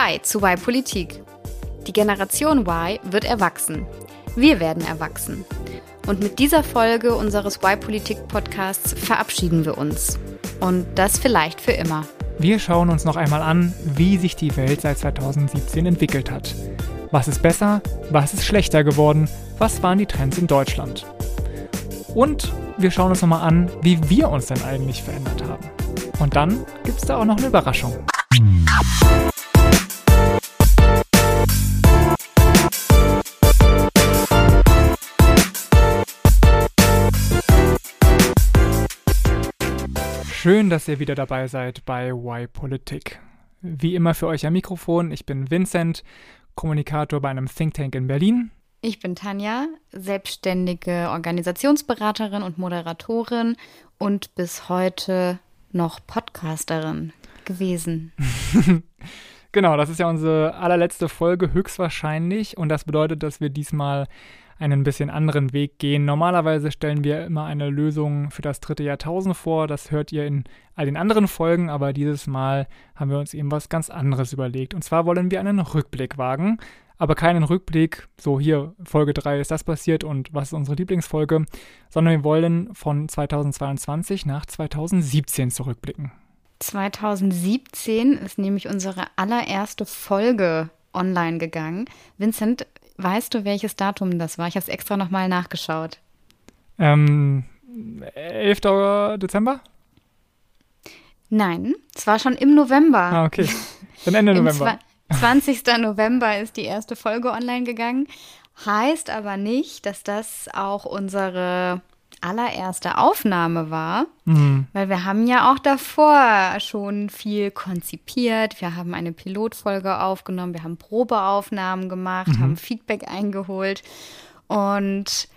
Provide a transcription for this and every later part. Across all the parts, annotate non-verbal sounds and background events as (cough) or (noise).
Hi zu Y Politik. Die Generation Y wird erwachsen. Wir werden erwachsen. Und mit dieser Folge unseres Y Politik Podcasts verabschieden wir uns. Und das vielleicht für immer. Wir schauen uns noch einmal an, wie sich die Welt seit 2017 entwickelt hat. Was ist besser? Was ist schlechter geworden? Was waren die Trends in Deutschland? Und wir schauen uns nochmal an, wie wir uns denn eigentlich verändert haben. Und dann gibt es da auch noch eine Überraschung. Schön, dass ihr wieder dabei seid bei Y Politik. Wie immer für euch am Mikrofon, ich bin Vincent, Kommunikator bei einem Think Tank in Berlin. Ich bin Tanja, selbstständige Organisationsberaterin und Moderatorin und bis heute noch Podcasterin gewesen. (laughs) genau, das ist ja unsere allerletzte Folge höchstwahrscheinlich und das bedeutet, dass wir diesmal einen bisschen anderen Weg gehen. Normalerweise stellen wir immer eine Lösung für das dritte Jahrtausend vor. Das hört ihr in all den anderen Folgen, aber dieses Mal haben wir uns eben was ganz anderes überlegt. Und zwar wollen wir einen Rückblick wagen. Aber keinen Rückblick, so hier, Folge 3 ist das passiert und was ist unsere Lieblingsfolge, sondern wir wollen von 2022 nach 2017 zurückblicken. 2017 ist nämlich unsere allererste Folge online gegangen. Vincent, Weißt du, welches Datum das war? Ich habe es extra nochmal nachgeschaut. Ähm, 11. Dezember? Nein, es war schon im November. Ah, okay. Dann Ende (laughs) November. 20. November ist die erste Folge online gegangen. Heißt aber nicht, dass das auch unsere allererste Aufnahme war, mhm. weil wir haben ja auch davor schon viel konzipiert. Wir haben eine Pilotfolge aufgenommen, wir haben Probeaufnahmen gemacht, mhm. haben Feedback eingeholt und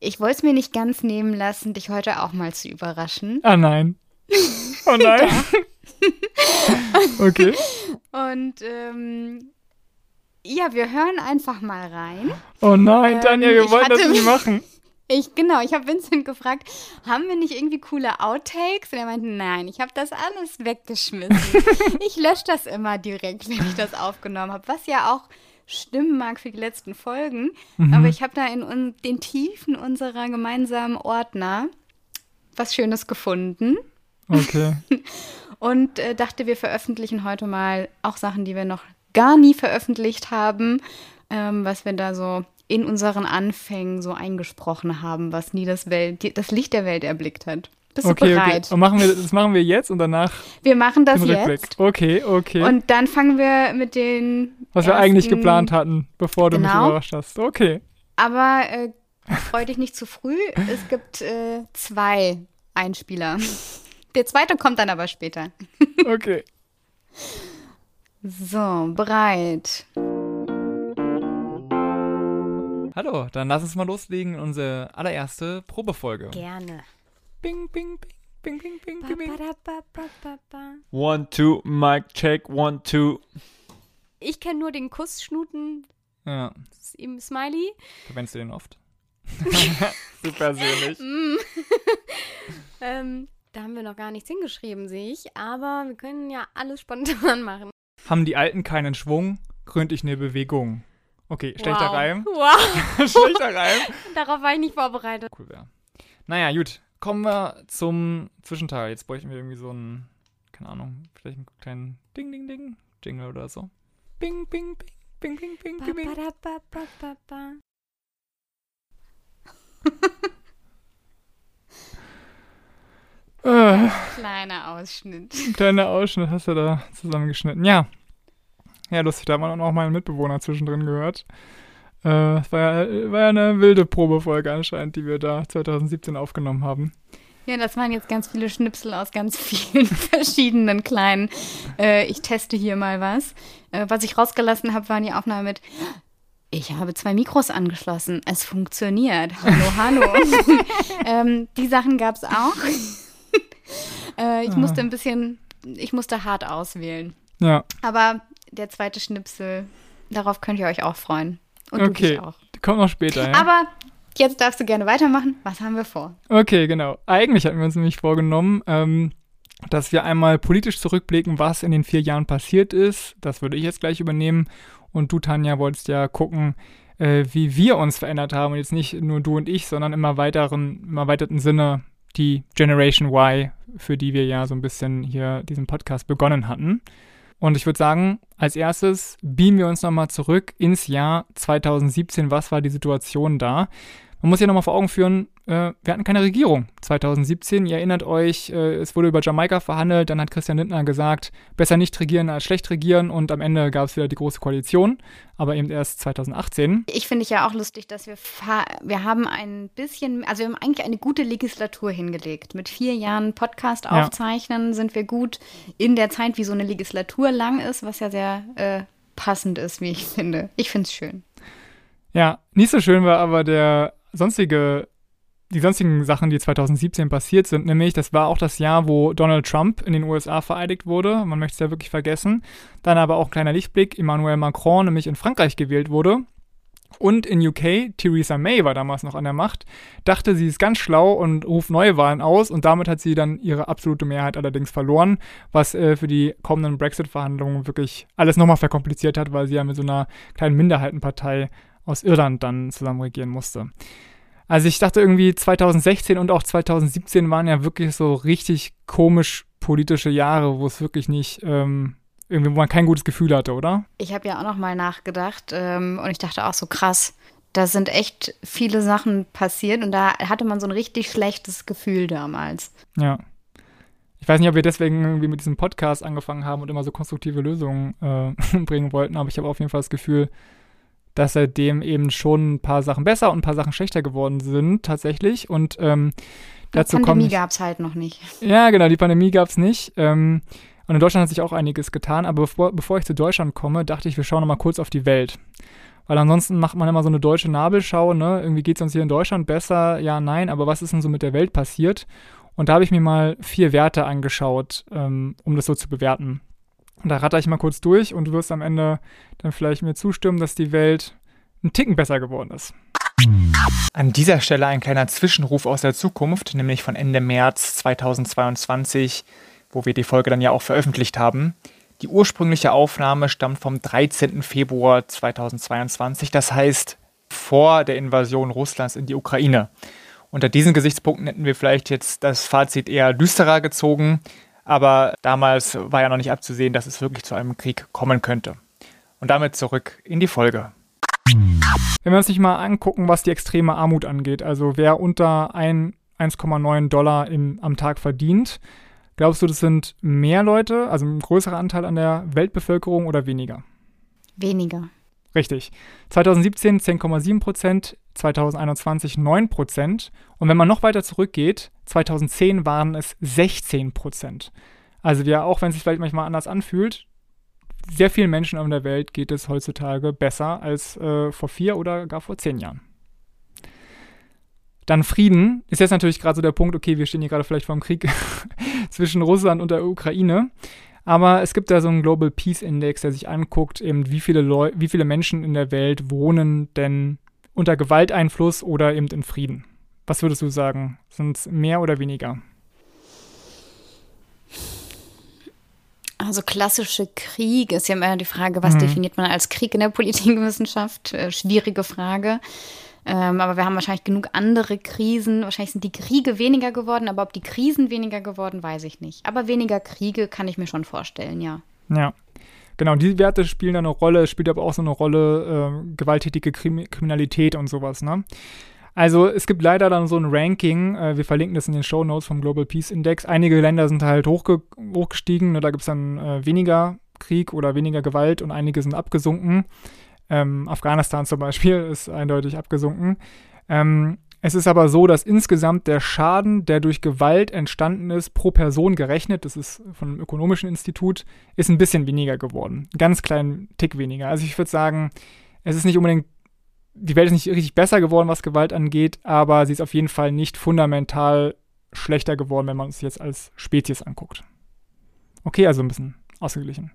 ich wollte es mir nicht ganz nehmen lassen, dich heute auch mal zu überraschen. Ah nein. Oh (laughs) nein. (laughs) okay. Und ähm, ja, wir hören einfach mal rein. Oh nein, Tanja, wir ähm, wollen das nicht machen. Ich, genau, ich habe Vincent gefragt, haben wir nicht irgendwie coole Outtakes? Und er meinte, nein, ich habe das alles weggeschmissen. (laughs) ich lösche das immer direkt, wenn ich das aufgenommen habe, was ja auch stimmen mag für die letzten Folgen. Mhm. Aber ich habe da in den Tiefen unserer gemeinsamen Ordner was Schönes gefunden. Okay. (laughs) Und äh, dachte, wir veröffentlichen heute mal auch Sachen, die wir noch gar nie veröffentlicht haben, ähm, was wir da so in unseren Anfängen so eingesprochen haben, was nie das, Welt, das Licht der Welt erblickt hat. Bist okay, du bereit? Okay. Und machen wir, das machen wir jetzt und danach. Wir machen das jetzt. Okay, okay. Und dann fangen wir mit den. Was wir eigentlich geplant hatten, bevor du genau. mich überrascht hast. Okay. Aber äh, freu dich nicht zu früh. Es gibt äh, zwei Einspieler. Der zweite kommt dann aber später. Okay. So, bereit. Hallo, dann lass uns mal loslegen in unsere allererste Probefolge. Gerne. Bing, bing, bing. Bing, bing, bing, bing, bing. One, two, mic check, one, two. Ich kenne nur den Kussschnuten. Ja. Im Smiley. Verwendest du den oft? (laughs) Super persönlich. Mm. (laughs) ähm, da haben wir noch gar nichts hingeschrieben, sehe ich. Aber wir können ja alles spontan (laughs) machen. Haben die Alten keinen Schwung, gründ ich eine Bewegung. Okay, schlechter wow. Reim. (laughs) Wow. (laughs) schlechter Reim. (laughs) Darauf war ich nicht vorbereitet. Cool wäre. Naja, gut. Kommen wir zum Zwischenteil. Jetzt bräuchten wir irgendwie so einen, keine Ahnung, vielleicht einen kleinen Ding, Ding, Ding, Jingle oder so. Bing, bing, bing, bing, bing, bing, bing, bing. Ba, ba, ba, ba, ba. Kleiner Ausschnitt. Kleiner Ausschnitt hast du da zusammengeschnitten. Ja, ja, lustig, da hat man auch meinen Mitbewohner zwischendrin gehört. Äh, war ja, war ja eine wilde Probefolge anscheinend, die wir da 2017 aufgenommen haben. Ja, das waren jetzt ganz viele Schnipsel aus ganz (laughs) vielen verschiedenen kleinen. Äh, ich teste hier mal was. Äh, was ich rausgelassen habe, war die Aufnahme mit. Ich habe zwei Mikros angeschlossen. Es funktioniert. Hallo, (laughs) hallo. (laughs) ähm, die Sachen gab es auch. äh, ich ah. musste ein bisschen, ich musste hart auswählen. Ja. Aber der zweite Schnipsel, darauf könnt ihr euch auch freuen. Und okay. du dich auch. Kommt noch später, ja. Aber jetzt darfst du gerne weitermachen. Was haben wir vor? Okay, genau. Eigentlich hatten wir uns nämlich vorgenommen, ähm, dass wir einmal politisch zurückblicken, was in den vier Jahren passiert ist. Das würde ich jetzt gleich übernehmen. Und du, Tanja, wolltest ja gucken, äh, wie wir uns verändert haben. Und jetzt nicht nur du und ich, sondern im weiteren, im erweiterten Sinne die Generation Y, für die wir ja so ein bisschen hier diesen Podcast begonnen hatten. Und ich würde sagen, als erstes beamen wir uns nochmal zurück ins Jahr 2017. Was war die Situation da? Man muss ja nochmal vor Augen führen, äh, wir hatten keine Regierung 2017. Ihr erinnert euch, äh, es wurde über Jamaika verhandelt, dann hat Christian Lindner gesagt, besser nicht regieren als schlecht regieren und am Ende gab es wieder die große Koalition, aber eben erst 2018. Ich finde ja auch lustig, dass wir, wir haben ein bisschen, also wir haben eigentlich eine gute Legislatur hingelegt. Mit vier Jahren Podcast aufzeichnen ja. sind wir gut in der Zeit, wie so eine Legislatur lang ist, was ja sehr äh, passend ist, wie ich finde. Ich finde es schön. Ja, nicht so schön war aber der sonstige, die sonstigen Sachen, die 2017 passiert sind, nämlich das war auch das Jahr, wo Donald Trump in den USA vereidigt wurde. Man möchte es ja wirklich vergessen. Dann aber auch kleiner Lichtblick, Emmanuel Macron nämlich in Frankreich gewählt wurde. Und in UK, Theresa May war damals noch an der Macht, dachte, sie ist ganz schlau und ruft Neuwahlen aus und damit hat sie dann ihre absolute Mehrheit allerdings verloren, was äh, für die kommenden Brexit-Verhandlungen wirklich alles nochmal verkompliziert hat, weil sie ja mit so einer kleinen Minderheitenpartei aus Irland dann zusammen regieren musste. Also ich dachte irgendwie 2016 und auch 2017 waren ja wirklich so richtig komisch politische Jahre, wo es wirklich nicht ähm, irgendwie, wo man kein gutes Gefühl hatte, oder? Ich habe ja auch noch mal nachgedacht ähm, und ich dachte auch so krass, da sind echt viele Sachen passiert und da hatte man so ein richtig schlechtes Gefühl damals. Ja. Ich weiß nicht, ob wir deswegen irgendwie mit diesem Podcast angefangen haben und immer so konstruktive Lösungen äh, (laughs) bringen wollten, aber ich habe auf jeden Fall das Gefühl, dass seitdem eben schon ein paar Sachen besser und ein paar Sachen schlechter geworden sind, tatsächlich. Und ähm, dazu kommt. Die Pandemie gab es halt noch nicht. Ja, genau, die Pandemie gab es nicht. Ähm, und in Deutschland hat sich auch einiges getan. Aber bevor, bevor ich zu Deutschland komme, dachte ich, wir schauen nochmal kurz auf die Welt. Weil ansonsten macht man immer so eine deutsche Nabelschau, ne? Irgendwie geht es uns hier in Deutschland besser, ja, nein, aber was ist denn so mit der Welt passiert? Und da habe ich mir mal vier Werte angeschaut, ähm, um das so zu bewerten. Und da ratter ich mal kurz durch und du wirst am Ende dann vielleicht mir zustimmen, dass die Welt ein Ticken besser geworden ist. An dieser Stelle ein kleiner Zwischenruf aus der Zukunft, nämlich von Ende März 2022, wo wir die Folge dann ja auch veröffentlicht haben. Die ursprüngliche Aufnahme stammt vom 13. Februar 2022, das heißt vor der Invasion Russlands in die Ukraine. Unter diesen Gesichtspunkten hätten wir vielleicht jetzt das Fazit eher düsterer gezogen, aber damals war ja noch nicht abzusehen, dass es wirklich zu einem Krieg kommen könnte. Und damit zurück in die Folge. Wenn wir uns nicht mal angucken, was die extreme Armut angeht, also wer unter 1,9 Dollar im, am Tag verdient, glaubst du, das sind mehr Leute, also ein größerer Anteil an der Weltbevölkerung oder weniger? Weniger. Richtig. 2017 10,7 Prozent, 2021 9 Prozent. Und wenn man noch weiter zurückgeht, 2010 waren es 16 Prozent. Also ja, auch wenn es sich vielleicht manchmal anders anfühlt, sehr vielen Menschen auf der Welt geht es heutzutage besser als äh, vor vier oder gar vor zehn Jahren. Dann Frieden ist jetzt natürlich gerade so der Punkt, okay, wir stehen hier gerade vielleicht vor einem Krieg (laughs) zwischen Russland und der Ukraine. Aber es gibt da so einen Global Peace Index, der sich anguckt, eben wie viele, Leu wie viele Menschen in der Welt wohnen denn unter Gewalteinfluss oder eben in Frieden. Was würdest du sagen? Sind es mehr oder weniger? Also klassische Krieg ist ja immer die Frage, was mhm. definiert man als Krieg in der Politikwissenschaft? (laughs) Äh, schwierige Frage. Ähm, aber wir haben wahrscheinlich genug andere Krisen. Wahrscheinlich sind die Kriege weniger geworden, aber ob die Krisen weniger geworden, weiß ich nicht. Aber weniger Kriege kann ich mir schon vorstellen, ja. Ja. Genau, diese Werte spielen da eine Rolle, spielt aber auch so eine Rolle äh, gewalttätige Krim Kriminalität und sowas, ne? Also es gibt leider dann so ein Ranking, äh, wir verlinken das in den Show Notes vom Global Peace Index. Einige Länder sind halt hochge hochgestiegen, ne? da gibt es dann äh, weniger Krieg oder weniger Gewalt und einige sind abgesunken. Ähm, Afghanistan zum Beispiel (laughs) ist eindeutig abgesunken. Ähm, es ist aber so, dass insgesamt der Schaden, der durch Gewalt entstanden ist, pro Person gerechnet, das ist von einem ökonomischen Institut, ist ein bisschen weniger geworden. Ganz kleinen Tick weniger. Also ich würde sagen, es ist nicht unbedingt, die Welt ist nicht richtig besser geworden, was Gewalt angeht, aber sie ist auf jeden Fall nicht fundamental schlechter geworden, wenn man es jetzt als Spezies anguckt. Okay, also ein bisschen ausgeglichen.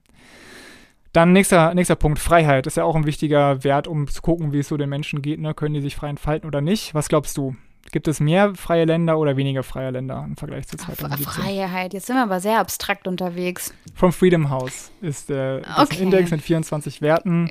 Dann nächster, nächster Punkt, Freiheit. Ist ja auch ein wichtiger Wert, um zu gucken, wie es so den Menschen geht. Ne? Können die sich frei entfalten oder nicht? Was glaubst du? Gibt es mehr freie Länder oder weniger freie Länder im Vergleich zu 2017? Freiheit, jetzt sind wir aber sehr abstrakt unterwegs. From Freedom House ist der okay. Index mit 24 Werten,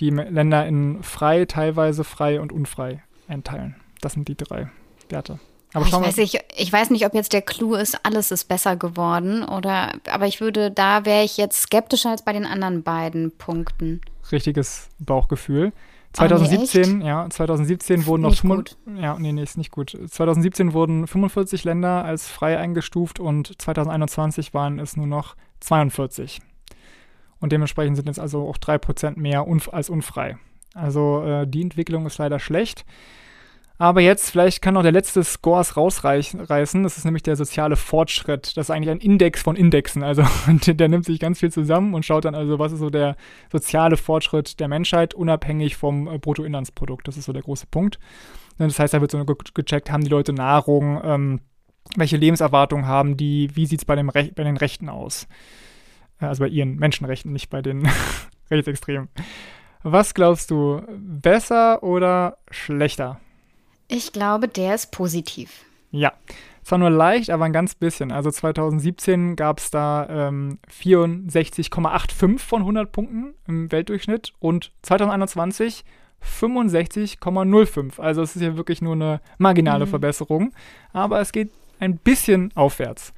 die Länder in frei, teilweise frei und unfrei einteilen. Das sind die drei Werte. Aber ich, weiß nicht, ich weiß nicht, ob jetzt der Clou ist, alles ist besser geworden oder, aber ich würde, da wäre ich jetzt skeptischer als bei den anderen beiden Punkten. Richtiges Bauchgefühl. 2017, oh, ja, 2017 wurden noch nicht gut. ja, nee, nee, ist nicht gut. 2017 wurden 45 Länder als frei eingestuft und 2021 waren es nur noch 42. Und dementsprechend sind jetzt also auch 3% mehr unf als unfrei. Also äh, die Entwicklung ist leider schlecht. Aber jetzt, vielleicht kann noch der letzte Scores rausreißen. Das ist nämlich der soziale Fortschritt. Das ist eigentlich ein Index von Indexen. Also (laughs) der, der, nimmt sich ganz viel zusammen und schaut dann also, was ist so der soziale Fortschritt der Menschheit, unabhängig vom äh, Bruttoinlandsprodukt. Das ist so der große Punkt. Das heißt, da wird so gecheckt, haben die Leute Nahrung, ähm, welche Lebenserwartung haben die, wie sieht es bei, bei den Rechten aus? Äh, also bei ihren Menschenrechten, nicht bei den (laughs) Rechtsextremen. Was glaubst du, besser oder schlechter? Ich glaube, der ist positiv. Ja, zwar nur leicht, aber ein ganz bisschen. Also 2017 gab es da ähm, 64,85 von 100 Punkten im Weltdurchschnitt und 2021 65,05. Also es ist ja wirklich nur eine marginale mhm. Verbesserung, aber es geht ein bisschen aufwärts.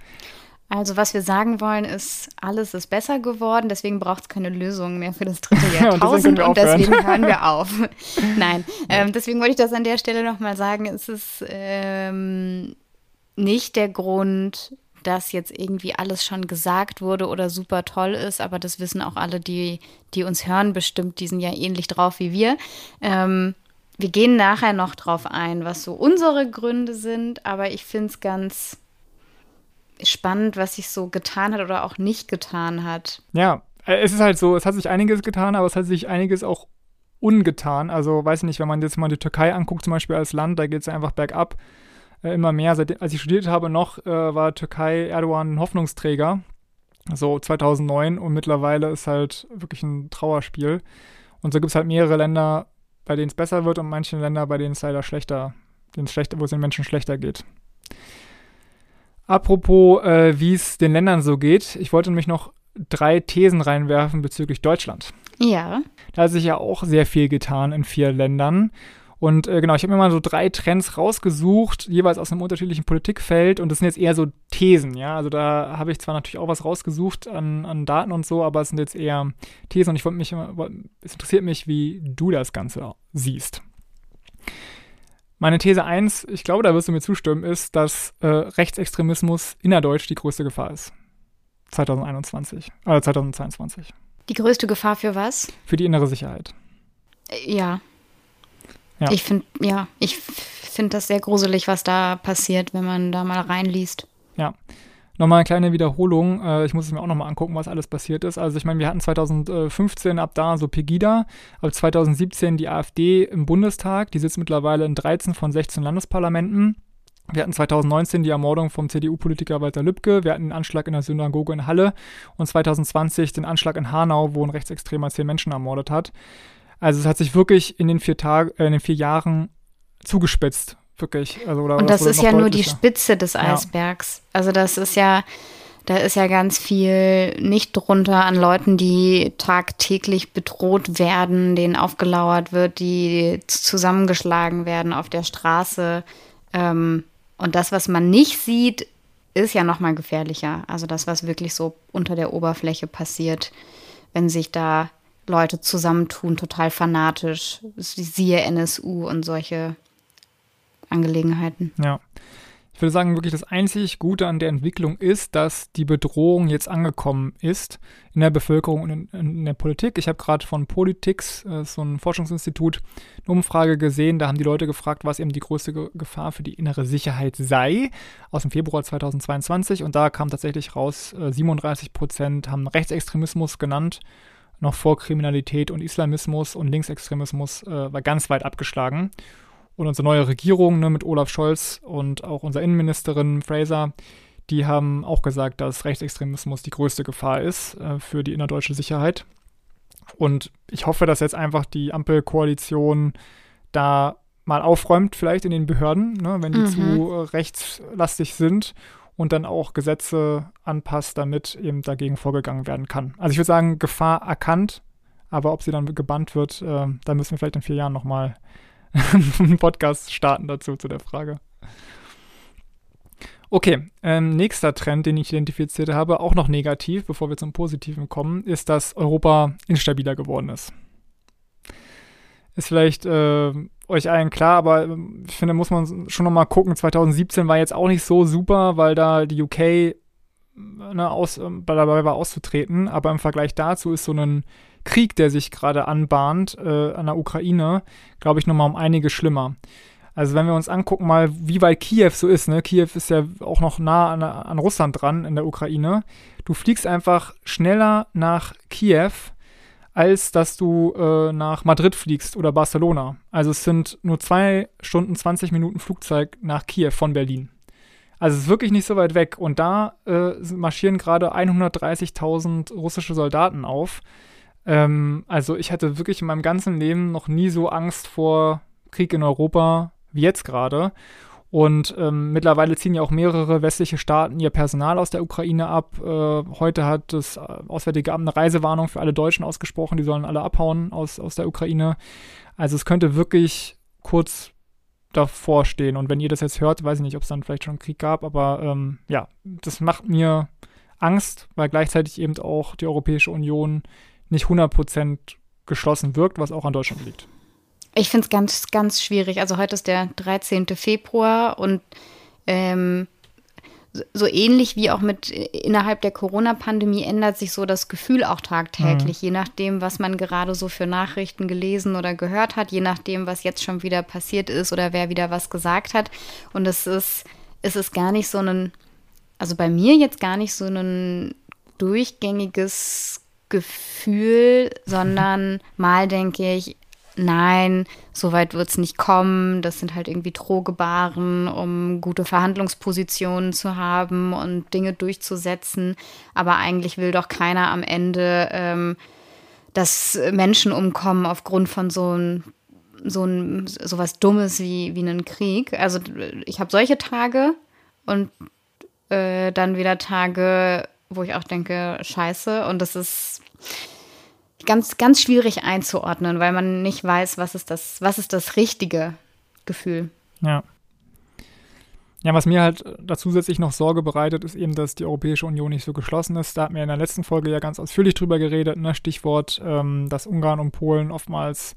Also was wir sagen wollen ist, alles ist besser geworden, deswegen braucht es keine Lösung mehr für das dritte Jahrtausend (laughs) und, deswegen, und deswegen hören wir auf. (laughs) Nein, ähm, deswegen wollte ich das an der Stelle nochmal sagen. Es ist ähm, nicht der Grund, dass jetzt irgendwie alles schon gesagt wurde oder super toll ist, aber das wissen auch alle, die, die uns hören, bestimmt, die sind ja ähnlich drauf wie wir. Ähm, wir gehen nachher noch drauf ein, was so unsere Gründe sind, aber ich finde es ganz spannend, was sich so getan hat oder auch nicht getan hat. Ja, äh, es ist halt so, es hat sich einiges getan, aber es hat sich einiges auch ungetan. Also, weiß ich nicht, wenn man jetzt mal die Türkei anguckt, zum Beispiel als Land, da geht es einfach bergab. Äh, immer mehr. Seit, als ich studiert habe noch, äh, war Türkei Erdogan Hoffnungsträger. So 2009 und mittlerweile ist halt wirklich ein Trauerspiel. Und so gibt es halt mehrere Länder, bei denen es besser wird und manche Länder, bei denen es leider schlechter, schlechter, wo es den Menschen schlechter geht. Apropos, äh, wie es den Ländern so geht, ich wollte nämlich noch drei Thesen reinwerfen bezüglich Deutschland. Ja. Da hat sich ja auch sehr viel getan in vier Ländern. Und äh, genau, ich habe mir mal so drei Trends rausgesucht, jeweils aus einem unterschiedlichen Politikfeld. Und das sind jetzt eher so Thesen, ja. Also da habe ich zwar natürlich auch was rausgesucht an, an Daten und so, aber es sind jetzt eher Thesen. Und ich wollte mich, es interessiert mich, wie du das Ganze siehst. Meine These 1, ich glaube, da wirst du mir zustimmen, ist, dass äh, Rechtsextremismus innerdeutsch die größte Gefahr ist. 2021, äh, 2022. Die größte Gefahr für was? Für die innere Sicherheit. Äh, ja. ja. Ich finde, ja, ich finde das sehr gruselig, was da passiert, wenn man da mal reinliest. Ja. Nochmal eine kleine Wiederholung. Äh, ich muss es mir auch nochmal angucken, was alles passiert ist. Also ich meine, wir hatten 2015 ab da so Pegida, ab 2017 die AfD im Bundestag. Die sitzt mittlerweile in 13 von 16 Landesparlamenten. Wir hatten 2019 die Ermordung vom CDU-Politiker Walter Lübcke. Wir hatten den Anschlag in der Synagoge in Halle und 2020 den Anschlag in Hanau, wo ein Rechtsextremer zehn Menschen ermordet hat. Also es hat sich wirklich in den vier, Tag, äh, in den vier Jahren zugespitzt wirklich. Also, und das ist ja nur die Spitze des Eisbergs. Ja. Also das ist ja, da ist ja ganz viel nicht drunter an Leuten, die tagtäglich bedroht werden, denen aufgelauert wird, die zusammengeschlagen werden auf der Straße. Ähm, und das, was man nicht sieht, ist ja noch mal gefährlicher. Also das, was wirklich so unter der Oberfläche passiert, wenn sich da Leute zusammentun, total fanatisch, siehe NSU und solche Angelegenheiten. Ja. Ich würde sagen, wirklich das einzig Gute an der Entwicklung ist, dass die Bedrohung jetzt angekommen ist in der Bevölkerung und in, in der Politik. Ich habe gerade von Politics, äh, so ein Forschungsinstitut, eine Umfrage gesehen. Da haben die Leute gefragt, was eben die größte Ge Gefahr für die innere Sicherheit sei, aus dem Februar 2022. Und da kam tatsächlich raus, äh, 37 Prozent haben Rechtsextremismus genannt, noch vor Kriminalität und Islamismus und Linksextremismus äh, war ganz weit abgeschlagen. Und unsere neue Regierung ne, mit Olaf Scholz und auch unsere Innenministerin Fraser, die haben auch gesagt, dass Rechtsextremismus die größte Gefahr ist äh, für die innerdeutsche Sicherheit. Und ich hoffe, dass jetzt einfach die Ampelkoalition da mal aufräumt, vielleicht in den Behörden, ne, wenn die Mhm. zu äh, rechtslastig sind und dann auch Gesetze anpasst, damit eben dagegen vorgegangen werden kann. Also ich würde sagen, Gefahr erkannt, aber ob sie dann gebannt wird, äh, da müssen wir vielleicht in vier Jahren nochmal (laughs) einen Podcast starten dazu, zu der Frage. Okay, ähm, nächster Trend, den ich identifiziert habe, auch noch negativ, bevor wir zum Positiven kommen, ist, dass Europa instabiler geworden ist. Ist vielleicht äh, euch allen klar, aber ähm, ich finde, muss man schon nochmal gucken. 2017 war jetzt auch nicht so super, weil da die UK äh, ne, aus, äh, dabei war auszutreten. Aber im Vergleich dazu ist so ein Krieg, der sich gerade anbahnt äh, an der Ukraine, glaube ich, nochmal um einige schlimmer. Also wenn wir uns angucken mal, wie weit Kiew so ist, ne? Kiew ist ja auch noch nah an, an Russland dran in der Ukraine. Du fliegst einfach schneller nach Kiew, als dass du äh, nach Madrid fliegst oder Barcelona. Also es sind nur zwei Stunden 20 Minuten Flugzeug nach Kiew von Berlin. Also es ist wirklich nicht so weit weg. Und da äh, marschieren gerade 130.000 russische Soldaten auf. Ähm, also ich hatte wirklich in meinem ganzen Leben noch nie so Angst vor Krieg in Europa wie jetzt gerade. Und ähm, mittlerweile ziehen ja auch mehrere westliche Staaten ihr Personal aus der Ukraine ab. Äh, heute hat das Auswärtige Amt eine Reisewarnung für alle Deutschen ausgesprochen. Die sollen alle abhauen aus, aus der Ukraine. Also es könnte wirklich kurz davor stehen. Und wenn ihr das jetzt hört, weiß ich nicht, ob es dann vielleicht schon einen Krieg gab. Aber ähm, ja, das macht mir Angst, weil gleichzeitig eben auch die Europäische Union nicht 100% geschlossen wirkt, was auch an Deutschland liegt. Ich finde es ganz, ganz schwierig. Also heute ist der 13. Februar und ähm, so ähnlich wie auch mit innerhalb der Corona-Pandemie ändert sich so das Gefühl auch tagtäglich, mhm. je nachdem, was man gerade so für Nachrichten gelesen oder gehört hat, je nachdem, was jetzt schon wieder passiert ist oder wer wieder was gesagt hat. Und es ist, es ist gar nicht so ein, also bei mir jetzt gar nicht so ein durchgängiges Gefühl, sondern mal denke ich, nein, so weit wird es nicht kommen. Das sind halt irgendwie Drohgebaren, um gute Verhandlungspositionen zu haben und Dinge durchzusetzen. Aber eigentlich will doch keiner am Ende, ähm, dass Menschen umkommen aufgrund von so ein so ein sowas Dummes wie, wie einen Krieg. Also ich habe solche Tage und äh, dann wieder Tage, wo ich auch denke, scheiße. Und das ist ganz, ganz schwierig einzuordnen, weil man nicht weiß, was ist das, was ist das richtige Gefühl. Ja. Ja, was mir halt da zusätzlich noch Sorge bereitet, ist eben, dass die Europäische Union nicht so geschlossen ist. Da hatten wir in der letzten Folge ja ganz ausführlich drüber geredet, ne? Stichwort, ähm, dass Ungarn und Polen oftmals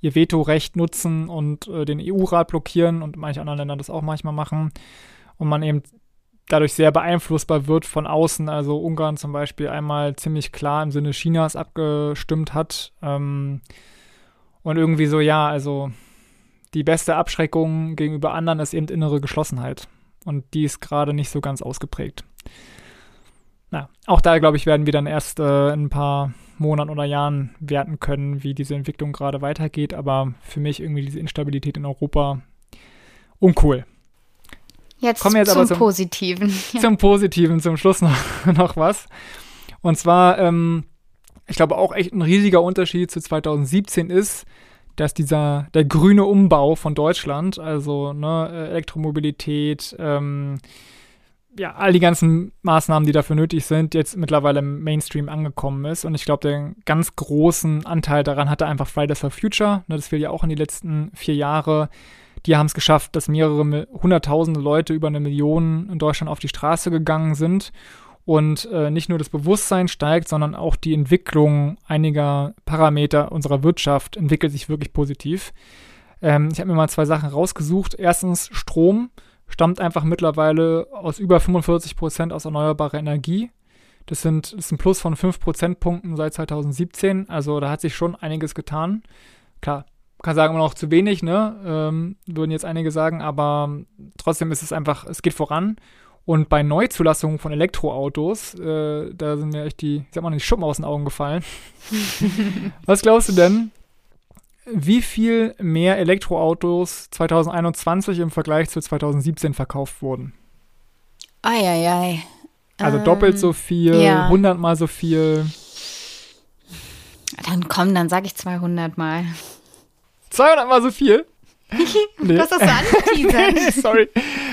ihr Vetorecht nutzen und äh, den EU-Rat blockieren und manche anderen Länder das auch manchmal machen. Und man eben dadurch sehr beeinflussbar wird von außen. Also Ungarn zum Beispiel einmal ziemlich klar im Sinne Chinas abgestimmt hat. Ähm, und irgendwie so, ja, also die beste Abschreckung gegenüber anderen ist eben innere Geschlossenheit. Und die ist gerade nicht so ganz ausgeprägt. Na, auch da, glaube ich, werden wir dann erst äh, in ein paar Monaten oder Jahren werten können, wie diese Entwicklung gerade weitergeht. Aber für mich irgendwie diese Instabilität in Europa uncool. Jetzt, Kommen wir jetzt zum, aber zum Positiven. (laughs) Zum Positiven, zum Schluss (laughs) noch, noch was. Und zwar, ähm, ich glaube auch echt ein riesiger Unterschied zu 2017 ist, dass dieser, der grüne Umbau von Deutschland, also ne, Elektromobilität, ähm, ja, all die ganzen Maßnahmen, die dafür nötig sind, jetzt mittlerweile im Mainstream angekommen ist. Und ich glaube, den ganz großen Anteil daran hatte einfach Fridays for Future. Ne, das fiel ja auch in die letzten vier Jahre. Die haben es geschafft, dass mehrere hunderttausende Leute über eine Million in Deutschland auf die Straße gegangen sind. Und äh, nicht nur das Bewusstsein steigt, sondern auch die Entwicklung einiger Parameter unserer Wirtschaft entwickelt sich wirklich positiv. Ähm, ich habe mir mal zwei Sachen rausgesucht. Erstens, Strom stammt einfach mittlerweile aus über 45 Prozent aus erneuerbarer Energie. Das sind, das ist ein Plus von 5 Prozentpunkten seit 2017. Also da hat sich schon einiges getan. Klar, kann sagen immer noch zu wenig, ne? Ähm, würden jetzt einige sagen, aber trotzdem ist es einfach, es geht voran. Und bei Neuzulassungen von Elektroautos, äh, da sind mir echt die, ich sag mal, die Schuppen aus den Augen gefallen. (laughs) Was glaubst du denn, wie viel mehr Elektroautos 2021 im Vergleich zu 2017 verkauft wurden? Eieiei. Also Ähm, doppelt so viel, ja. hundertmal so viel, Dann komm, dann sage ich 200 Mal. 200 mal so viel? (laughs) nee. Du hast das so angeteasert. (laughs) Sorry,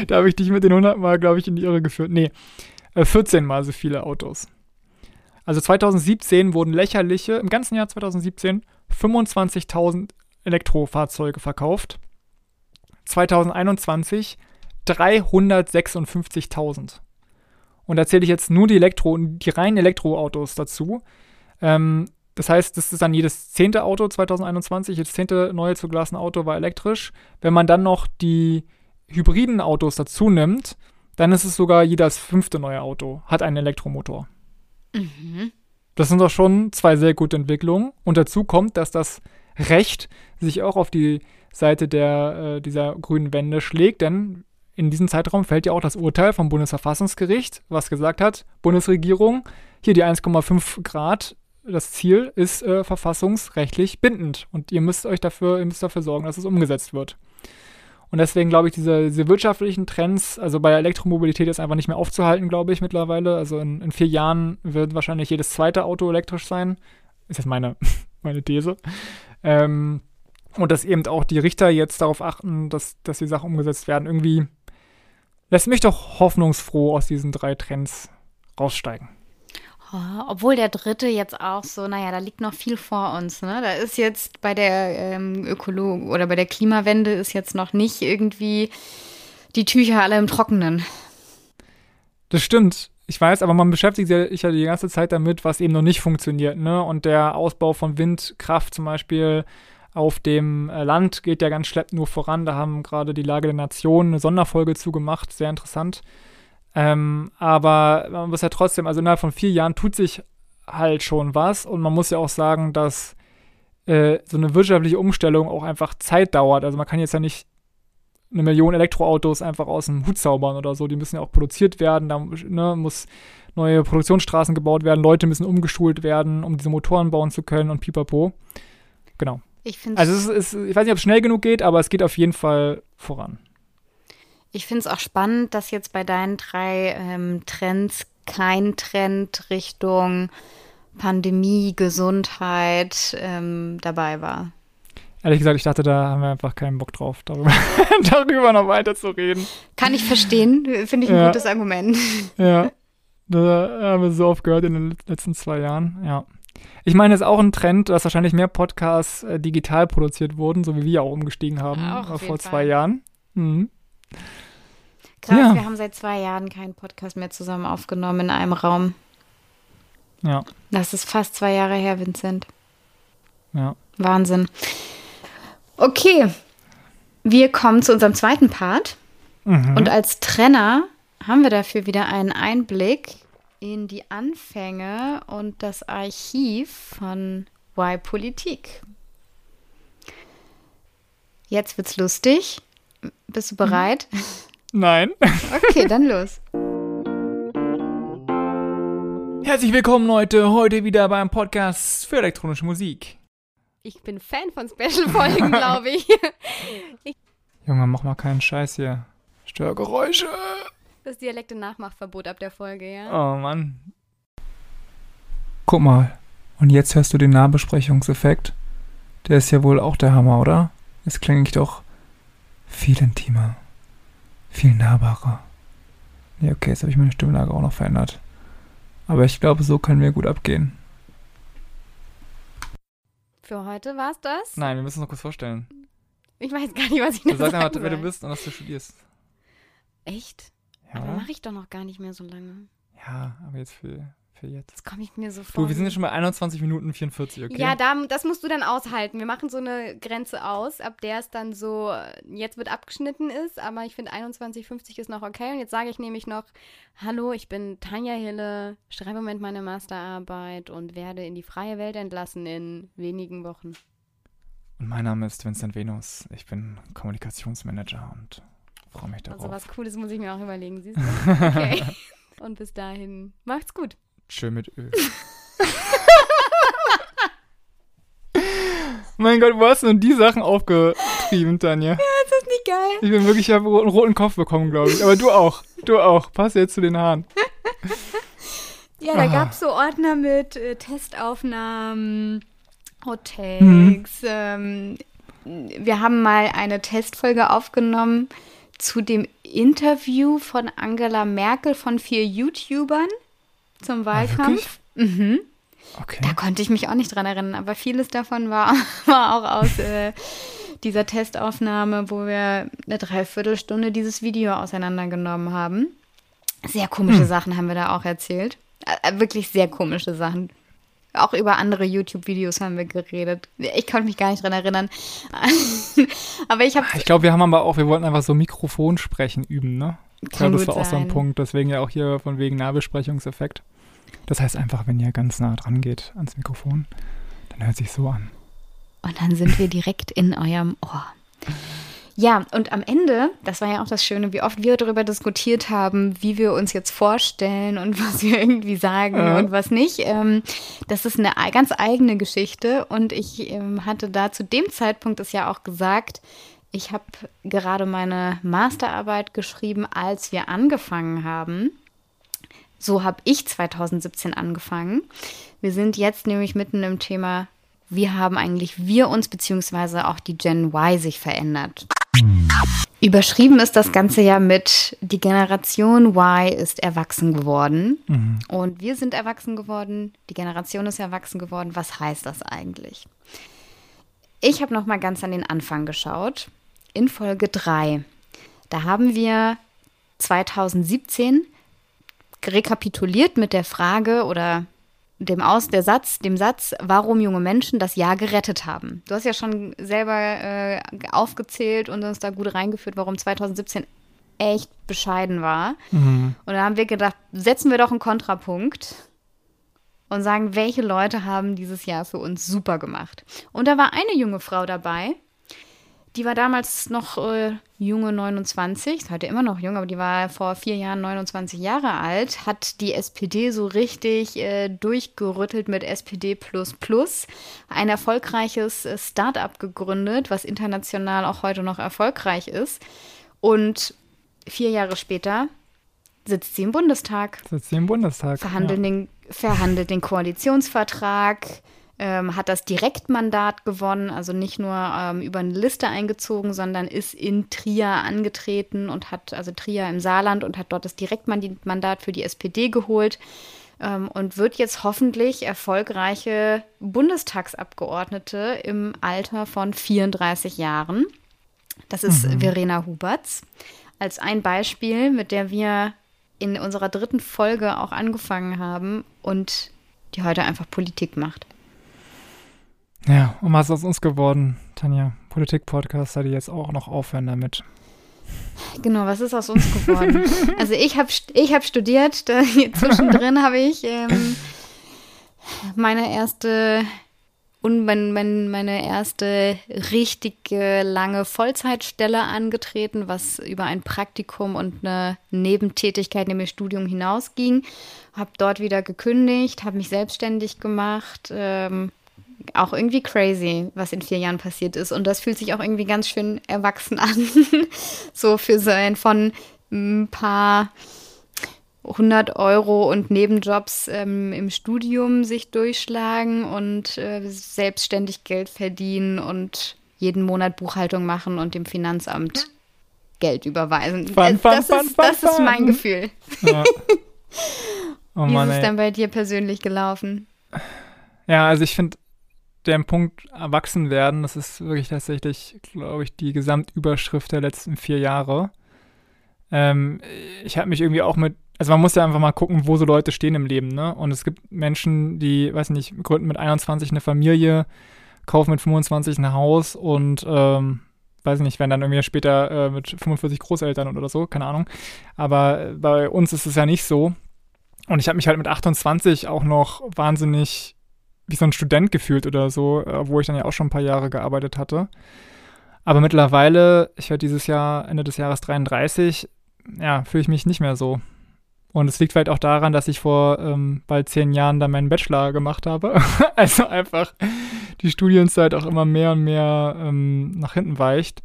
da habe ich dich mit den 100 Mal, glaube ich, in die Irre geführt. Nee, 14 Mal so viele Autos. Also 2017 wurden lächerliche, im ganzen Jahr 2017, 25.000 Elektrofahrzeuge verkauft. 2021 356.000. Und da zähle ich jetzt nur die Elektro, die reinen Elektroautos dazu. Ähm, das heißt, das ist dann jedes zehnte Auto 2021, jedes zehnte neue zugelassene Auto war elektrisch. Wenn man dann noch die hybriden Autos dazu nimmt, dann ist es sogar jedes fünfte neue Auto hat einen Elektromotor. Mhm. Das sind doch schon zwei sehr gute Entwicklungen. Und dazu kommt, dass das Recht sich auch auf die Seite der, äh, dieser grünen Wende schlägt, denn in diesem Zeitraum fällt ja auch das Urteil vom Bundesverfassungsgericht, was gesagt hat, Bundesregierung, hier die 1,5 Grad, das Ziel ist äh, verfassungsrechtlich bindend und ihr müsst euch dafür, ihr müsst dafür sorgen, dass es umgesetzt wird. Und deswegen glaube ich, diese, diese, wirtschaftlichen Trends, also bei Elektromobilität ist einfach nicht mehr aufzuhalten, glaube ich, mittlerweile. Also in, in, vier Jahren wird wahrscheinlich jedes zweite Auto elektrisch sein. Ist jetzt meine, (laughs) meine These. Ähm, und dass eben auch die Richter jetzt darauf achten, dass, dass die Sachen umgesetzt werden. Irgendwie lässt mich doch hoffnungsfroh aus diesen drei Trends raussteigen. Oh, obwohl der dritte jetzt auch so, naja, da liegt noch viel vor uns. Ne? Da ist jetzt bei der ähm, Ökolog oder bei der Klimawende ist jetzt noch nicht irgendwie die Tücher alle im Trockenen. Das stimmt. Ich weiß, aber man beschäftigt sich ja die ganze Zeit damit, was eben noch nicht funktioniert. Ne? Und der Ausbau von Windkraft zum Beispiel auf dem äh, Land geht ja ganz schleppend nur voran. Da haben gerade die Lage der Nation eine Sonderfolge zugemacht. Sehr interessant. Ähm, aber man muss ja trotzdem, also innerhalb von vier Jahren tut sich halt schon was. Und man muss ja auch sagen, dass äh, so eine wirtschaftliche Umstellung auch einfach Zeit dauert. Also man kann jetzt ja nicht eine Million Elektroautos einfach aus dem Hut zaubern oder so. Die müssen ja auch produziert werden. Da ne, muss neue Produktionsstraßen gebaut werden. Leute müssen umgeschult werden, um diese Motoren bauen zu können und pipapo. Genau. Ich also es ist, ich weiß nicht, ob es schnell genug geht, aber es geht auf jeden Fall voran. Ich finde es auch spannend, dass jetzt bei deinen drei ähm, Trends kein Trend Richtung Pandemie, Gesundheit ähm, dabei war. Ehrlich gesagt, ich dachte, da haben wir einfach keinen Bock drauf, darüber, (laughs) darüber noch weiter zu reden. Kann ich verstehen, finde ich ein ja. gutes Argument. (laughs) Ja, da haben wir so oft gehört in den letzten zwei Jahren, ja. Ich meine, es ist auch ein Trend, dass wahrscheinlich mehr Podcasts äh, digital produziert wurden, so wie wir auch umgestiegen haben äh, vor zwei Fall. Jahren. Mhm. Krass, ja. wir haben seit zwei Jahren keinen Podcast mehr zusammen aufgenommen in einem Raum. Ja. Das ist fast zwei Jahre her, Vincent. Ja. Wahnsinn. Okay, wir kommen zu unserem zweiten Part. Mhm. Und als Trenner haben wir dafür wieder einen Einblick in die Anfänge und das Archiv von Y Politik. Jetzt wird's lustig. Bist du bereit? Mhm. Nein. Okay, dann los. Herzlich willkommen, Leute, heute wieder beim Podcast für elektronische Musik. Ich bin Fan von Special-Folgen, glaube ich. (laughs) ich. Junge, mach mal keinen Scheiß hier. Störgeräusche. Das Dialekte-Nachmachverbot ab der Folge, ja? Oh Mann. Guck mal. Und jetzt hörst du den Nahbesprechungseffekt. Der ist ja wohl auch der Hammer, oder? Jetzt klinge ich doch viel intimer viel nahbarer. Nee, okay, jetzt habe ich meine Stimmlage auch noch verändert. Aber ich glaube, so können wir gut abgehen. Für heute war es das? Nein, wir müssen uns noch kurz vorstellen. Ich weiß gar nicht, was ich noch Du sagst einfach, wer du bist und was du studierst. Echt? Ja. Aber mache ich doch noch gar nicht mehr so lange. Ja, aber jetzt für für jetzt. Das komme ich mir so vor. Du, wir sind ja schon bei 21 Minuten 44, okay? Ja, da, das musst du dann aushalten. Wir machen so eine Grenze aus, ab der es dann so, jetzt wird abgeschnitten ist, aber ich finde 21,50 ist noch okay. Und jetzt sage ich nämlich noch, hallo, ich bin Tanja Hille, schreibe im Moment meine Masterarbeit und werde in die freie Welt entlassen in wenigen Wochen. Und mein Name ist Vincent Venus. Ich bin Kommunikationsmanager und freue mich darauf. Also was Cooles muss ich mir auch überlegen, siehst du? Okay. (laughs) und bis dahin, macht's gut. Schön mit Öl. (laughs) mein Gott, wo hast du denn die Sachen aufgetrieben, Tanja? Ja, ist das nicht geil? Ich bin wirklich, ich habe einen roten Kopf bekommen, glaube ich. Aber du auch. Du auch. Pass jetzt zu den Haaren. (laughs) ja, da ah. gab es so Ordner mit äh, Testaufnahmen, Hottakes, mhm. ähm, wir haben mal eine Testfolge aufgenommen zu dem Interview von Angela Merkel von vier YouTubern zum ah, Wahlkampf. Ah, mhm. Okay. Da konnte ich mich auch nicht dran erinnern, aber vieles davon war, (laughs) war auch aus äh, dieser Testaufnahme, wo wir eine Dreiviertelstunde dieses Video auseinandergenommen haben. Sehr komische hm. Sachen haben wir da auch erzählt. Äh, wirklich sehr komische Sachen. Auch über andere YouTube-Videos haben wir geredet. Ich konnte mich gar nicht dran erinnern. (laughs) aber ich habe. Ich glaube, wir haben aber auch, wir wollten einfach so Mikrofon sprechen üben, ne? Ich glaube, das war sein. auch so ein Punkt. Deswegen ja auch hier von wegen Nahbesprechungseffekt. Das heißt einfach, wenn ihr ganz nah dran geht ans Mikrofon, dann hört sich so an. Und dann sind wir direkt in eurem Ohr. Ja, und am Ende, das war ja auch das Schöne, wie oft wir darüber diskutiert haben, wie wir uns jetzt vorstellen und (laughs) was wir irgendwie sagen ja. und was nicht. Ähm, das ist eine ganz eigene Geschichte und ich ähm, hatte da zu dem Zeitpunkt es ja auch gesagt, ich habe gerade meine Masterarbeit geschrieben, als wir angefangen haben. So habe ich 2017 angefangen. Wir sind jetzt nämlich mitten im Thema, wie haben eigentlich wir uns beziehungsweise auch die Gen Y sich verändert. Überschrieben ist das Ganze ja mit, die Generation Y ist erwachsen geworden. Mhm. Und wir sind erwachsen geworden, die Generation ist erwachsen geworden. Was heißt das eigentlich? Ich habe noch mal ganz an den Anfang geschaut. In Folge 3. Da haben wir 2017 rekapituliert mit der Frage oder dem Aus, der Satz, dem Satz, warum junge Menschen das Jahr gerettet haben. Du hast ja schon selber äh, aufgezählt und uns da gut reingeführt, warum 2017 echt bescheiden war. Mhm. Und da haben wir gedacht, setzen wir doch einen Kontrapunkt und sagen, welche Leute haben dieses Jahr für uns super gemacht. Und da war eine junge Frau dabei, die war damals noch äh, junge 29, ist heute immer noch jung, aber die war vor vier Jahren 29 Jahre alt, hat die SPD so richtig äh, durchgerüttelt mit SPD ein erfolgreiches äh, Start-up gegründet, was international auch heute noch erfolgreich ist. Und vier Jahre später sitzt sie im Bundestag. Sitzt sie im Bundestag. Verhandelt, ja. den, verhandelt den Koalitionsvertrag ähm, hat das Direktmandat gewonnen, also nicht nur ähm, über eine Liste eingezogen, sondern ist in Trier angetreten und hat, also Trier im Saarland und hat dort das Direktmandat für die SPD geholt ähm, und wird jetzt hoffentlich erfolgreiche Bundestagsabgeordnete im Alter von 34 Jahren. Das ist mhm. Verena Huberts. Als ein Beispiel, mit der wir in unserer dritten Folge auch angefangen haben und die heute einfach Politik macht. Ja, und was ist aus uns geworden, Tanja? Politik-Podcaster, die jetzt auch noch aufhören damit. Genau, was ist aus uns geworden? (laughs) also ich habe ich hab studiert, (laughs) da, zwischendrin (laughs) habe ich ähm, meine erste und mein, mein, meine erste richtige lange Vollzeitstelle angetreten, was über ein Praktikum und eine Nebentätigkeit neben dem Studium hinausging. Habe dort wieder gekündigt, habe mich selbstständig gemacht, ähm, auch irgendwie crazy, was in vier Jahren passiert ist. Und das fühlt sich auch irgendwie ganz schön erwachsen (laughs) an. so für so ein von ein paar 100 Euro und Nebenjobs ähm, im Studium sich durchschlagen und äh, selbstständig Geld verdienen und jeden Monat Buchhaltung machen und dem Finanzamt Geld überweisen. Fun, fun, das, fun, ist, das ist mein Gefühl. Ja. (laughs) Oh Mann, Wie ist es denn bei dir persönlich gelaufen? Ja, also ich finde, der Punkt erwachsen werden, das ist wirklich tatsächlich, glaube ich, die Gesamtüberschrift der letzten vier Jahre. Ähm, ich habe mich irgendwie auch mit, also man muss ja einfach mal gucken, wo so Leute stehen im Leben, ne? Und es gibt Menschen, die, weiß nicht, gründen mit 21 eine Familie, kaufen mit 25 ein Haus und ähm, weiß nicht, werden dann irgendwie später äh, mit 45 Großeltern oder so, keine Ahnung. Aber bei uns ist es ja nicht so. Und ich habe mich halt mit 28 auch noch wahnsinnig wie so ein Student gefühlt oder so, äh, wo ich dann ja auch schon ein paar Jahre gearbeitet hatte. Aber mittlerweile, ich werde dieses Jahr, Ende des Jahres 33, ja, fühle ich mich nicht mehr so. Und es liegt vielleicht auch daran, dass ich vor ähm, bald zehn Jahren dann meinen Bachelor gemacht habe. (laughs) also einfach die Studienzeit auch immer mehr und mehr ähm, nach hinten weicht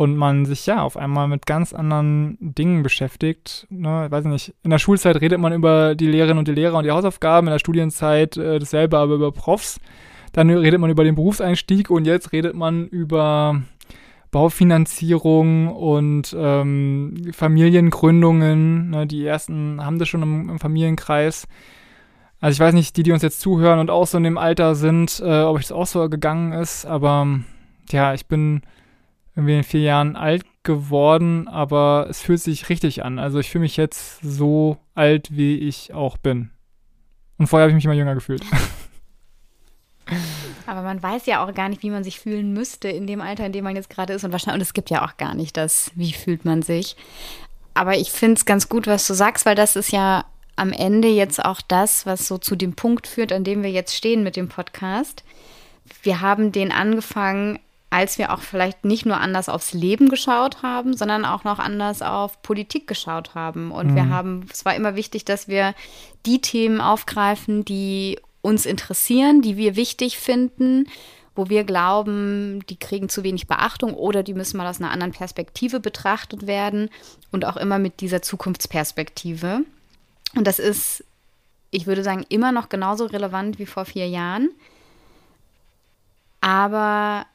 und man sich ja auf einmal mit ganz anderen Dingen beschäftigt. Ne? Ich weiß nicht, in der Schulzeit redet man über die Lehrerinnen und die Lehrer und die Hausaufgaben, in der Studienzeit äh, dasselbe, aber über Profs. dann redet man über den Berufseinstieg und jetzt redet man über Baufinanzierung und ähm, Familiengründungen. Ne, die ersten haben das schon im, im, Familienkreis. Also ich weiß nicht, die, die uns jetzt zuhören und auch so in dem Alter sind, äh, ob ich das auch so gegangen ist, aber ja, ich bin irgendwie in vier Jahren alt geworden, aber es fühlt sich richtig an. Also ich fühle mich jetzt so alt, wie ich auch bin. Und vorher habe ich mich immer jünger gefühlt. (laughs) Aber man weiß ja auch gar nicht, wie man sich fühlen müsste in dem Alter, in dem man jetzt gerade ist. Und wahrscheinlich, und es gibt ja auch gar nicht das, wie fühlt man sich. Aber ich finde es ganz gut, was du sagst, weil das ist ja am Ende jetzt auch das, was so zu dem Punkt führt, an dem wir jetzt stehen mit dem Podcast. Wir haben den angefangen, als wir auch vielleicht nicht nur anders aufs Leben geschaut haben, sondern auch noch anders auf Politik geschaut haben. Und mhm. wir haben, es war immer wichtig, dass wir die Themen aufgreifen, die uns interessieren, die wir wichtig finden, wo wir glauben, die kriegen zu wenig Beachtung oder die müssen mal aus einer anderen Perspektive betrachtet werden und auch immer mit dieser Zukunftsperspektive. Und das ist, ich würde sagen, immer noch genauso relevant wie vor vier Jahren. Aber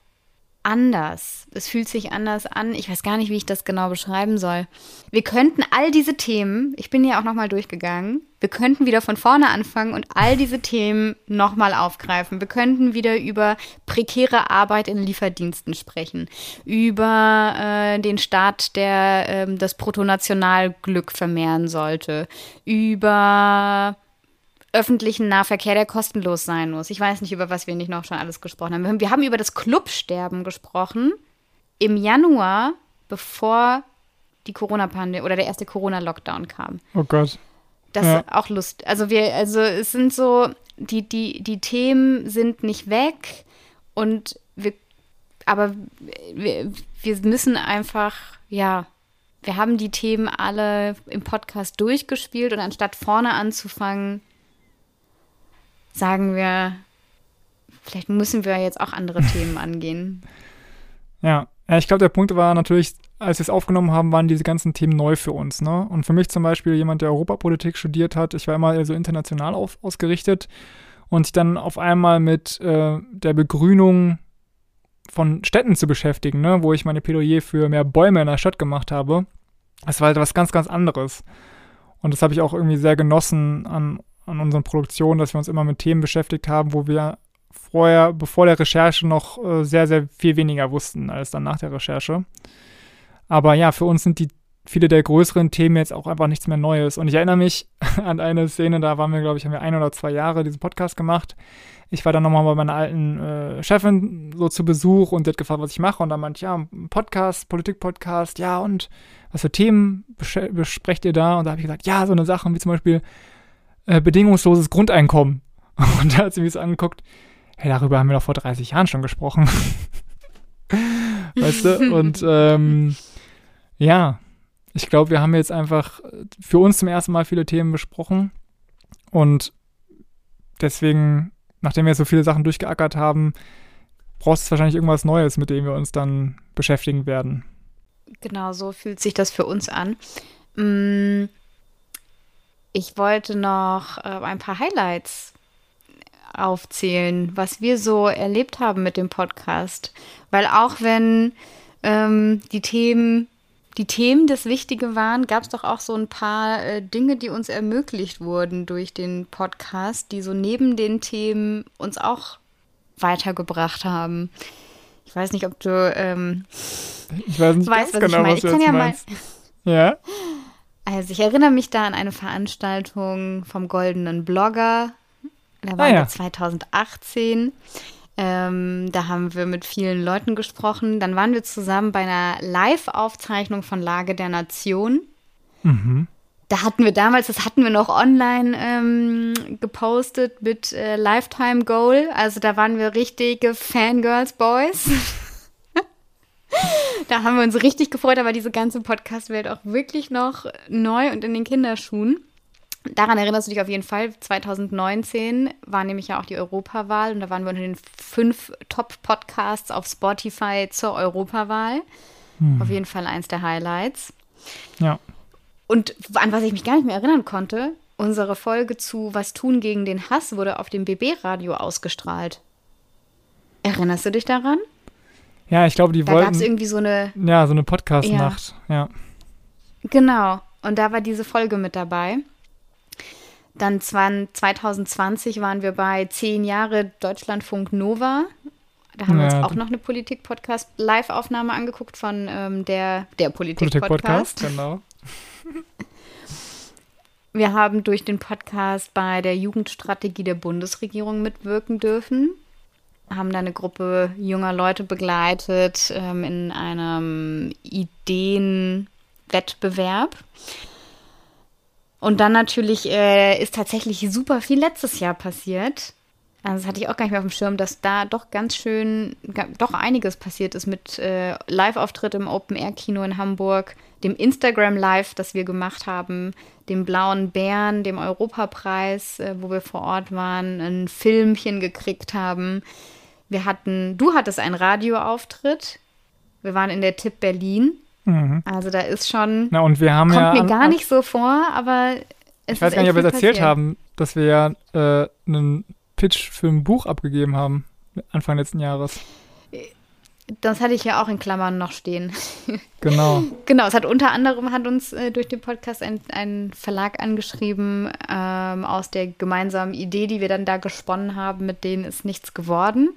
anders. Es fühlt sich anders an. Ich weiß gar nicht, wie ich das genau beschreiben soll. Wir könnten all diese Themen, ich bin ja auch nochmal durchgegangen, wir könnten wieder von vorne anfangen und all diese Themen nochmal aufgreifen. Wir könnten wieder über prekäre Arbeit in Lieferdiensten sprechen, über äh, den Staat, der äh, das Bruttonationalglück vermehren sollte, über öffentlichen Nahverkehr, der kostenlos sein muss. Ich weiß nicht, über was wir nicht noch schon alles gesprochen haben. Wir haben über das Clubsterben gesprochen im Januar, bevor die Corona-Pandemie oder der erste Corona-Lockdown kam. Oh Gott. Das ja. ist auch Lust. Also wir, also es sind so, die, die, die Themen sind nicht weg und wir, aber wir, wir müssen einfach, ja, wir haben die Themen alle im Podcast durchgespielt und anstatt vorne anzufangen, sagen wir, vielleicht müssen wir jetzt auch andere (laughs) Themen angehen. Ja, ich glaube, der Punkt war natürlich, als wir es aufgenommen haben, waren diese ganzen Themen neu für uns. Ne? Und für mich zum Beispiel jemand, der Europapolitik studiert hat, ich war immer so international auf, ausgerichtet und dann auf einmal mit äh, der Begrünung von Städten zu beschäftigen, ne? wo ich meine Plädoyer für mehr Bäume in der Stadt gemacht habe, das war halt was ganz, ganz anderes. Und das habe ich auch irgendwie sehr genossen an an unseren Produktionen, dass wir uns immer mit Themen beschäftigt haben, wo wir vorher, bevor der Recherche noch äh, sehr, sehr viel weniger wussten als dann nach der Recherche. Aber ja, für uns sind die viele der größeren Themen jetzt auch einfach nichts mehr Neues. Und ich erinnere mich (laughs) an eine Szene, da waren wir, glaube ich, haben wir ein oder zwei Jahre diesen Podcast gemacht. Ich war dann nochmal bei meiner alten äh, Chefin so zu Besuch und die hat gefragt, was ich mache. Und dann meinte ich, ja, Podcast, Politik-Podcast, ja, und was für Themen besprecht ihr da? Und da habe ich gesagt, ja, so eine Sachen wie zum Beispiel äh, bedingungsloses Grundeinkommen. (laughs) Und da hat sie mich so angeguckt, hey, darüber haben wir doch vor 30 Jahren schon gesprochen. (laughs) weißt du? Und ähm, ja, ich glaube, wir haben jetzt einfach für uns zum ersten Mal viele Themen besprochen. Und deswegen, nachdem wir so viele Sachen durchgeackert haben, braucht es wahrscheinlich irgendwas Neues, mit dem wir uns dann beschäftigen werden. Genau, so fühlt sich das für uns an. Ich wollte noch äh, ein paar Highlights aufzählen, was wir so erlebt haben mit dem Podcast. Weil auch wenn ähm, die Themen die Themen das Wichtige waren, gab es doch auch so ein paar äh, Dinge, die uns ermöglicht wurden durch den Podcast, die so neben den Themen uns auch weitergebracht haben. Ich weiß nicht, ob du ähm, ich weiß nicht weißt, was genau, ich meine. Was ich kann ja meinst. mal. Ja. Also ich erinnere mich da an eine Veranstaltung vom Goldenen Blogger. Da war ah, ja. 2018. Ähm, da haben wir mit vielen Leuten gesprochen. Dann waren wir zusammen bei einer Live-Aufzeichnung von Lage der Nation. Mhm. Da hatten wir damals, das hatten wir noch online ähm, gepostet mit äh, Lifetime Goal. Also da waren wir richtige Fangirls Boys. (laughs) (laughs) da haben wir uns richtig gefreut, aber diese ganze Podcast-Welt auch wirklich noch neu und in den Kinderschuhen. Daran erinnerst du dich auf jeden Fall. 2019 war nämlich ja auch die Europawahl und da waren wir unter den fünf Top-Podcasts auf Spotify zur Europawahl. Hm. Auf jeden Fall eins der Highlights. Ja. Und an was ich mich gar nicht mehr erinnern konnte, unsere Folge zu Was tun gegen den Hass wurde auf dem BB-Radio ausgestrahlt. Erinnerst du dich daran? Ja, ich glaube, die da wollten. Da gab es irgendwie so eine. Ja, so eine Podcast-Nacht, ja. ja. Genau. Und da war diese Folge mit dabei. Dann 2020 waren wir bei zehn Jahre Deutschlandfunk Nova. Da haben ja, wir uns auch noch eine Politik-Podcast-Live-Aufnahme angeguckt von ähm, der, der Politik-Podcast. Politik genau. wir haben durch den Podcast bei der Jugendstrategie der Bundesregierung mitwirken dürfen. Haben da eine Gruppe junger Leute begleitet ähm, in einem Ideenwettbewerb. Und dann natürlich äh, ist tatsächlich super viel letztes Jahr passiert. Also das hatte ich auch gar nicht mehr auf dem Schirm, dass da doch ganz schön, doch einiges passiert ist mit äh, Live-Auftritt im Open-Air-Kino in Hamburg, dem Instagram-Live, das wir gemacht haben, dem Blauen Bären, dem Europapreis, äh, wo wir vor Ort waren, ein Filmchen gekriegt haben. Wir hatten, du hattest einen Radioauftritt. Wir waren in der Tipp Berlin. Mhm. Also da ist schon. Na, und wir haben kommt ja mir gar nicht so vor, aber es Ich weiß gar nicht, ob wir es erzählt haben, dass wir ja äh, einen Pitch für ein Buch abgegeben haben, Anfang letzten Jahres. Das hatte ich ja auch in Klammern noch stehen. (laughs) Genau. genau, es hat unter anderem hat uns äh, durch den Podcast ein, ein Verlag angeschrieben ähm, aus der gemeinsamen Idee, die wir dann da gesponnen haben, mit denen ist nichts geworden.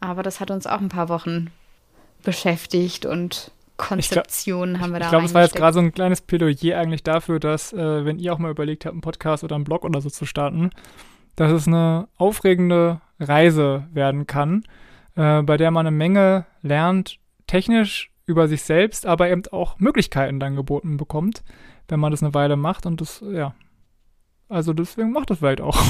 Aber das hat uns auch ein paar Wochen beschäftigt und Konzeptionen glaub, haben wir da Ich glaube, es war jetzt gerade so ein kleines Plädoyer eigentlich dafür, dass, äh, wenn ihr auch mal überlegt habt, einen Podcast oder einen Blog oder so zu starten, dass es eine aufregende Reise werden kann, äh, bei der man eine Menge lernt, technisch über sich selbst, aber eben auch Möglichkeiten dann geboten bekommt, wenn man das eine Weile macht. Und das, ja, also deswegen macht das vielleicht auch. (laughs)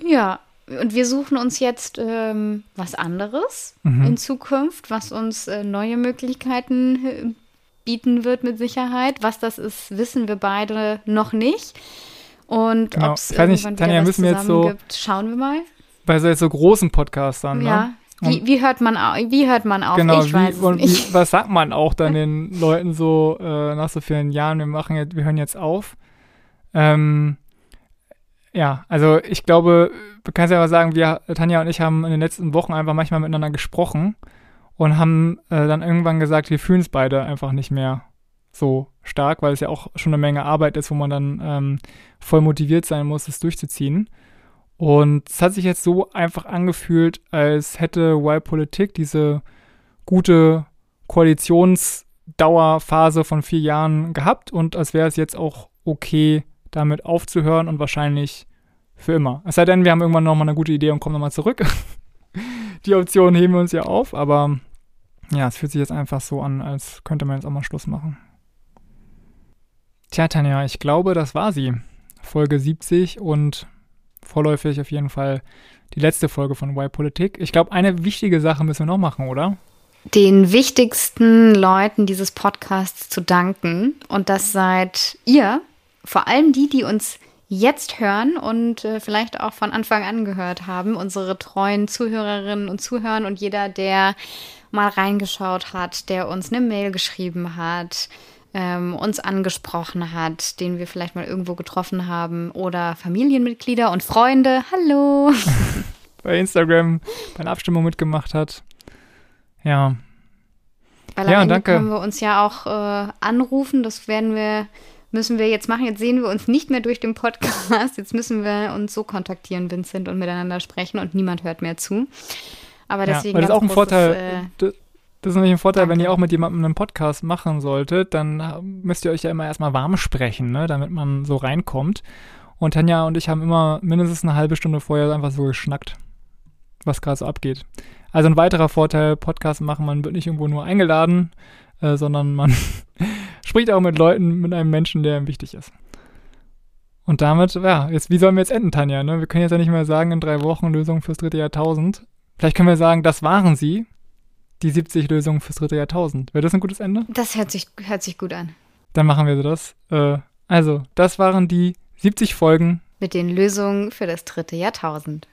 Ja, und wir suchen uns jetzt ähm, was anderes mhm. in Zukunft, was uns äh, neue Möglichkeiten äh, bieten wird mit Sicherheit. Was das ist, wissen wir beide noch nicht. Und genau. ob es irgendwann nicht, Tanja, müssen wir jetzt so gibt, schauen wir mal. Bei so, so großen Podcastern, ja. ne? Wie, wie, hört man auf? Wie hört man auf? Genau, ich weiß wie, wie, (laughs) was sagt man auch dann den Leuten so äh, nach so vielen Jahren, wir machen jetzt, wir hören jetzt auf? Ähm, ja, also ich glaube, du kannst ja mal sagen, wir, Tanja und ich haben in den letzten Wochen einfach manchmal miteinander gesprochen und haben äh, dann irgendwann gesagt, wir fühlen es beide einfach nicht mehr so stark, weil es ja auch schon eine Menge Arbeit ist, wo man dann ähm, voll motiviert sein muss, es durchzuziehen. Und es hat sich jetzt so einfach angefühlt, als hätte Y Politik diese gute Koalitionsdauerphase von vier Jahren gehabt und als wäre es jetzt auch okay, damit aufzuhören und wahrscheinlich für immer. Es sei denn, wir haben irgendwann nochmal eine gute Idee und kommen nochmal zurück. (laughs) Die Option heben wir uns ja auf, aber ja, es fühlt sich jetzt einfach so an, als könnte man jetzt auch mal Schluss machen. Tja, Tanja, ich glaube, das war sie. Folge 70 und vorläufig auf jeden Fall die letzte Folge von Y Politik. Ich glaube, eine wichtige Sache müssen wir noch machen, oder? Den wichtigsten Leuten dieses Podcasts zu danken. Und das seid ihr, vor allem die, die uns jetzt hören und äh, vielleicht auch von Anfang an gehört haben, unsere treuen Zuhörerinnen und Zuhörer und jeder, der mal reingeschaut hat, der uns eine Mail geschrieben hat, ähm, uns angesprochen hat, den wir vielleicht mal irgendwo getroffen haben oder Familienmitglieder und Freunde. Hallo! (laughs) bei Instagram bei einer Abstimmung mitgemacht hat. Ja. Weil ja, danke. können wir uns ja auch äh, anrufen. Das werden wir, müssen wir jetzt machen. Jetzt sehen wir uns nicht mehr durch den Podcast. Jetzt müssen wir uns so kontaktieren, Vincent, und miteinander sprechen und niemand hört mehr zu. Aber deswegen. Ja, weil das ist auch ein Vorteil. Äh, das ist nämlich ein Vorteil, Danke. wenn ihr auch mit jemandem einen Podcast machen solltet, dann müsst ihr euch ja immer erstmal warm sprechen, ne, damit man so reinkommt. Und Tanja und ich haben immer mindestens eine halbe Stunde vorher einfach so geschnackt, was gerade so abgeht. Also ein weiterer Vorteil, Podcast machen, man wird nicht irgendwo nur eingeladen, äh, sondern man (laughs) spricht auch mit Leuten, mit einem Menschen, der ihm wichtig ist. Und damit, ja, jetzt, wie sollen wir jetzt enden, Tanja? Ne? Wir können jetzt ja nicht mehr sagen, in drei Wochen Lösung fürs dritte Jahrtausend. Vielleicht können wir sagen, das waren sie die 70 Lösungen fürs dritte Jahrtausend. Wäre das ein gutes Ende? Das hört sich, hört sich gut an. Dann machen wir das. Äh, also, das waren die 70 Folgen mit den Lösungen für das dritte Jahrtausend.